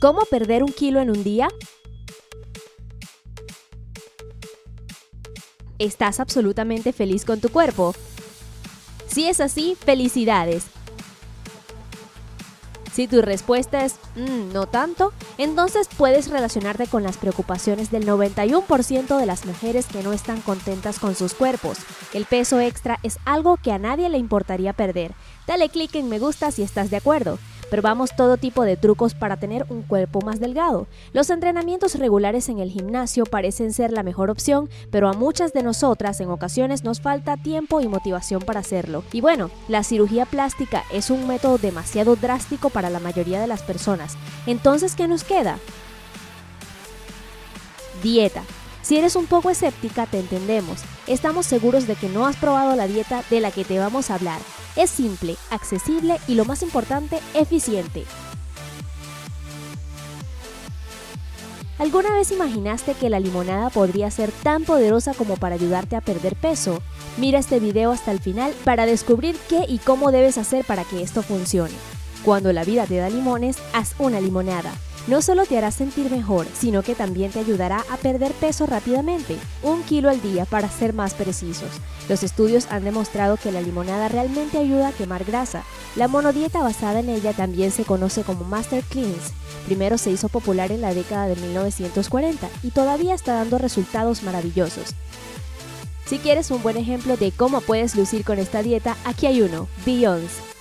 ¿Cómo perder un kilo en un día? ¿Estás absolutamente feliz con tu cuerpo? Si es así, felicidades. Si tu respuesta es mm, no tanto, entonces puedes relacionarte con las preocupaciones del 91% de las mujeres que no están contentas con sus cuerpos. El peso extra es algo que a nadie le importaría perder. Dale clic en me gusta si estás de acuerdo. Probamos todo tipo de trucos para tener un cuerpo más delgado. Los entrenamientos regulares en el gimnasio parecen ser la mejor opción, pero a muchas de nosotras en ocasiones nos falta tiempo y motivación para hacerlo. Y bueno, la cirugía plástica es un método demasiado drástico para la mayoría de las personas. Entonces, ¿qué nos queda? Dieta. Si eres un poco escéptica, te entendemos. Estamos seguros de que no has probado la dieta de la que te vamos a hablar. Es simple, accesible y lo más importante, eficiente. ¿Alguna vez imaginaste que la limonada podría ser tan poderosa como para ayudarte a perder peso? Mira este video hasta el final para descubrir qué y cómo debes hacer para que esto funcione. Cuando la vida te da limones, haz una limonada no solo te hará sentir mejor, sino que también te ayudará a perder peso rápidamente, un kilo al día para ser más precisos. Los estudios han demostrado que la limonada realmente ayuda a quemar grasa. La monodieta basada en ella también se conoce como Master Cleanse. Primero se hizo popular en la década de 1940 y todavía está dando resultados maravillosos. Si quieres un buen ejemplo de cómo puedes lucir con esta dieta, aquí hay uno, Beyoncé.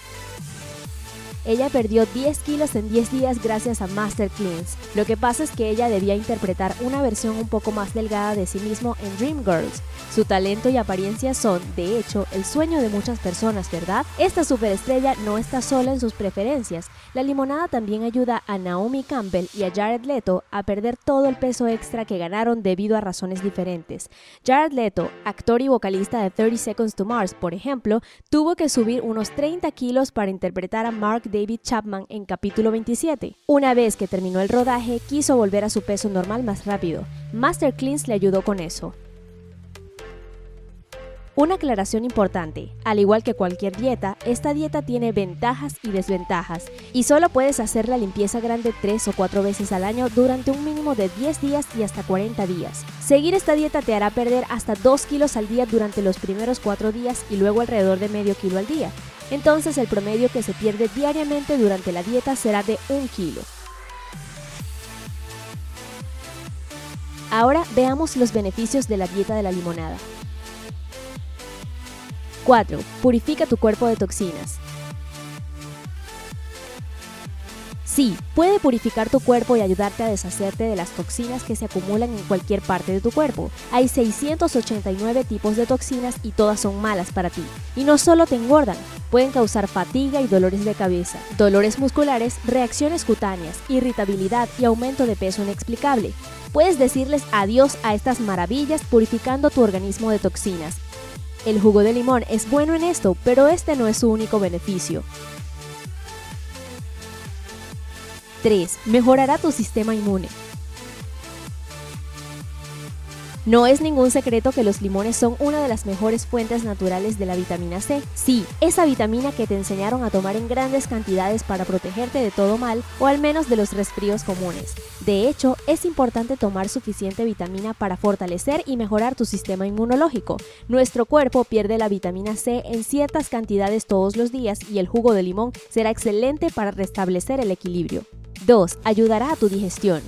Ella perdió 10 kilos en 10 días gracias a Master Cleanse. Lo que pasa es que ella debía interpretar una versión un poco más delgada de sí mismo en Dreamgirls. Su talento y apariencia son, de hecho, el sueño de muchas personas, ¿verdad? Esta superestrella no está sola en sus preferencias. La limonada también ayuda a Naomi Campbell y a Jared Leto a perder todo el peso extra que ganaron debido a razones diferentes. Jared Leto, actor y vocalista de 30 Seconds to Mars, por ejemplo, tuvo que subir unos 30 kilos para interpretar a Mark David Chapman en capítulo 27. Una vez que terminó el rodaje, quiso volver a su peso normal más rápido. Master Cleans le ayudó con eso. Una aclaración importante, al igual que cualquier dieta, esta dieta tiene ventajas y desventajas, y solo puedes hacer la limpieza grande 3 o 4 veces al año durante un mínimo de 10 días y hasta 40 días. Seguir esta dieta te hará perder hasta 2 kilos al día durante los primeros 4 días y luego alrededor de medio kilo al día. Entonces el promedio que se pierde diariamente durante la dieta será de 1 kilo. Ahora veamos los beneficios de la dieta de la limonada. 4. Purifica tu cuerpo de toxinas. Sí, puede purificar tu cuerpo y ayudarte a deshacerte de las toxinas que se acumulan en cualquier parte de tu cuerpo. Hay 689 tipos de toxinas y todas son malas para ti. Y no solo te engordan, pueden causar fatiga y dolores de cabeza, dolores musculares, reacciones cutáneas, irritabilidad y aumento de peso inexplicable. Puedes decirles adiós a estas maravillas purificando tu organismo de toxinas el jugo de limón es bueno en esto, pero este no es su único beneficio. 3. Mejorará tu sistema inmune. No es ningún secreto que los limones son una de las mejores fuentes naturales de la vitamina C. Sí, esa vitamina que te enseñaron a tomar en grandes cantidades para protegerte de todo mal o al menos de los resfríos comunes. De hecho, es importante tomar suficiente vitamina para fortalecer y mejorar tu sistema inmunológico. Nuestro cuerpo pierde la vitamina C en ciertas cantidades todos los días y el jugo de limón será excelente para restablecer el equilibrio. 2. Ayudará a tu digestión.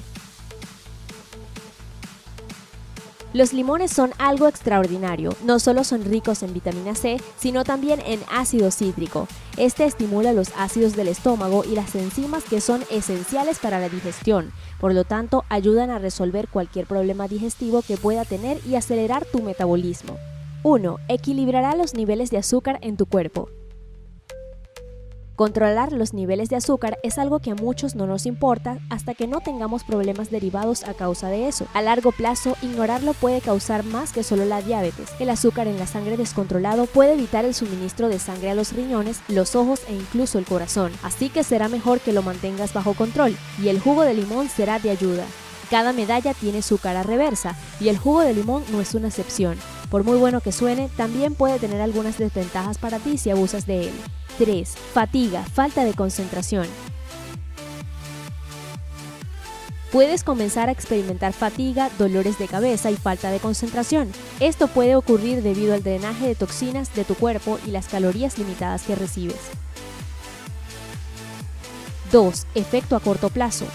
Los limones son algo extraordinario, no solo son ricos en vitamina C, sino también en ácido cítrico. Este estimula los ácidos del estómago y las enzimas que son esenciales para la digestión, por lo tanto ayudan a resolver cualquier problema digestivo que pueda tener y acelerar tu metabolismo. 1. Equilibrará los niveles de azúcar en tu cuerpo. Controlar los niveles de azúcar es algo que a muchos no nos importa hasta que no tengamos problemas derivados a causa de eso. A largo plazo, ignorarlo puede causar más que solo la diabetes. El azúcar en la sangre descontrolado puede evitar el suministro de sangre a los riñones, los ojos e incluso el corazón. Así que será mejor que lo mantengas bajo control y el jugo de limón será de ayuda. Cada medalla tiene su cara reversa y el jugo de limón no es una excepción. Por muy bueno que suene, también puede tener algunas desventajas para ti si abusas de él. 3. Fatiga, falta de concentración. Puedes comenzar a experimentar fatiga, dolores de cabeza y falta de concentración. Esto puede ocurrir debido al drenaje de toxinas de tu cuerpo y las calorías limitadas que recibes. 2. Efecto a corto plazo.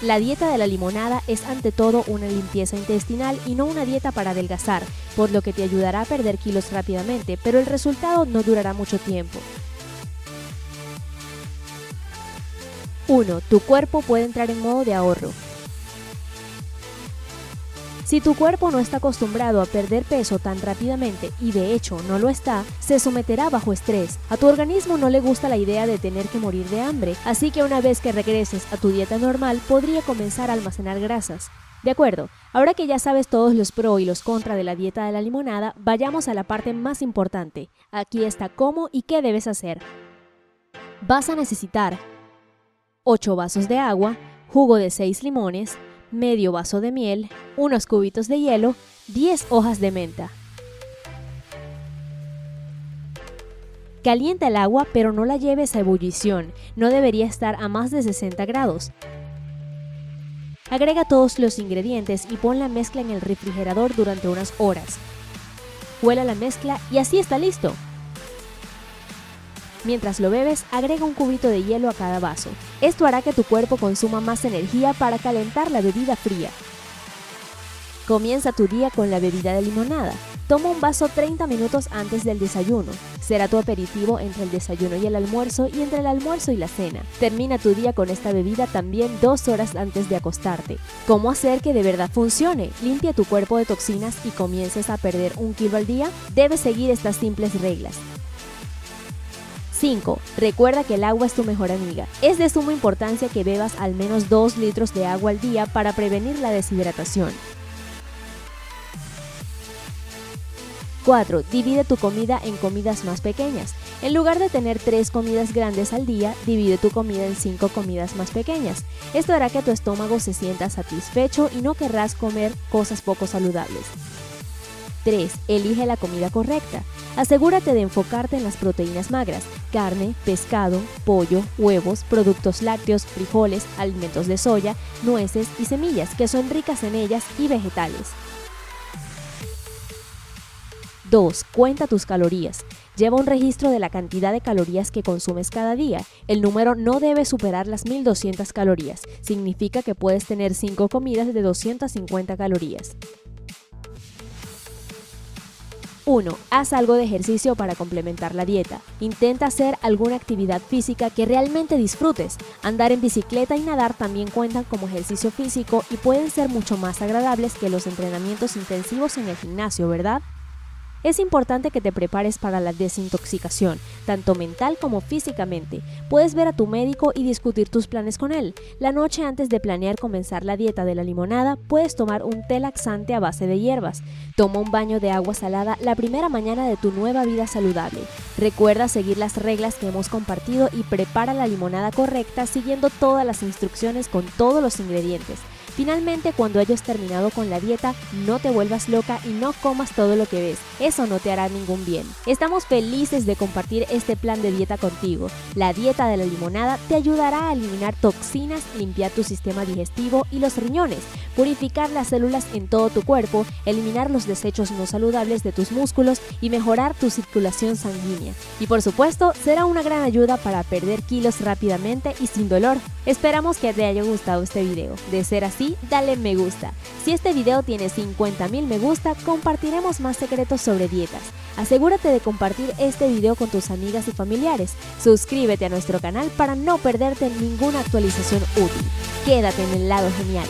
La dieta de la limonada es ante todo una limpieza intestinal y no una dieta para adelgazar, por lo que te ayudará a perder kilos rápidamente, pero el resultado no durará mucho tiempo. 1. Tu cuerpo puede entrar en modo de ahorro. Si tu cuerpo no está acostumbrado a perder peso tan rápidamente y de hecho no lo está, se someterá bajo estrés. A tu organismo no le gusta la idea de tener que morir de hambre, así que una vez que regreses a tu dieta normal podría comenzar a almacenar grasas. De acuerdo, ahora que ya sabes todos los pros y los contra de la dieta de la limonada, vayamos a la parte más importante. Aquí está cómo y qué debes hacer. Vas a necesitar 8 vasos de agua, jugo de 6 limones, medio vaso de miel, unos cubitos de hielo, 10 hojas de menta. Calienta el agua pero no la lleves a ebullición, no debería estar a más de 60 grados. Agrega todos los ingredientes y pon la mezcla en el refrigerador durante unas horas. Huela la mezcla y así está listo. Mientras lo bebes, agrega un cubito de hielo a cada vaso. Esto hará que tu cuerpo consuma más energía para calentar la bebida fría. Comienza tu día con la bebida de limonada. Toma un vaso 30 minutos antes del desayuno. Será tu aperitivo entre el desayuno y el almuerzo y entre el almuerzo y la cena. Termina tu día con esta bebida también dos horas antes de acostarte. ¿Cómo hacer que de verdad funcione? Limpia tu cuerpo de toxinas y comiences a perder un kilo al día. Debes seguir estas simples reglas. 5. Recuerda que el agua es tu mejor amiga. Es de suma importancia que bebas al menos 2 litros de agua al día para prevenir la deshidratación. 4. Divide tu comida en comidas más pequeñas. En lugar de tener 3 comidas grandes al día, divide tu comida en 5 comidas más pequeñas. Esto hará que tu estómago se sienta satisfecho y no querrás comer cosas poco saludables. 3. Elige la comida correcta. Asegúrate de enfocarte en las proteínas magras, carne, pescado, pollo, huevos, productos lácteos, frijoles, alimentos de soya, nueces y semillas, que son ricas en ellas, y vegetales. 2. Cuenta tus calorías. Lleva un registro de la cantidad de calorías que consumes cada día. El número no debe superar las 1200 calorías. Significa que puedes tener 5 comidas de 250 calorías. 1. Haz algo de ejercicio para complementar la dieta. Intenta hacer alguna actividad física que realmente disfrutes. Andar en bicicleta y nadar también cuentan como ejercicio físico y pueden ser mucho más agradables que los entrenamientos intensivos en el gimnasio, ¿verdad? Es importante que te prepares para la desintoxicación, tanto mental como físicamente. Puedes ver a tu médico y discutir tus planes con él. La noche antes de planear comenzar la dieta de la limonada, puedes tomar un té laxante a base de hierbas. Toma un baño de agua salada la primera mañana de tu nueva vida saludable. Recuerda seguir las reglas que hemos compartido y prepara la limonada correcta siguiendo todas las instrucciones con todos los ingredientes. Finalmente, cuando hayas terminado con la dieta, no te vuelvas loca y no comas todo lo que ves. Eso no te hará ningún bien. Estamos felices de compartir este plan de dieta contigo. La dieta de la limonada te ayudará a eliminar toxinas, limpiar tu sistema digestivo y los riñones, purificar las células en todo tu cuerpo, eliminar los desechos no saludables de tus músculos y mejorar tu circulación sanguínea. Y por supuesto, será una gran ayuda para perder kilos rápidamente y sin dolor. Esperamos que te haya gustado este video. De ser así, dale me gusta. Si este video tiene 50.000 me gusta, compartiremos más secretos sobre dietas. Asegúrate de compartir este video con tus amigas y familiares. Suscríbete a nuestro canal para no perderte ninguna actualización útil. Quédate en el lado genial.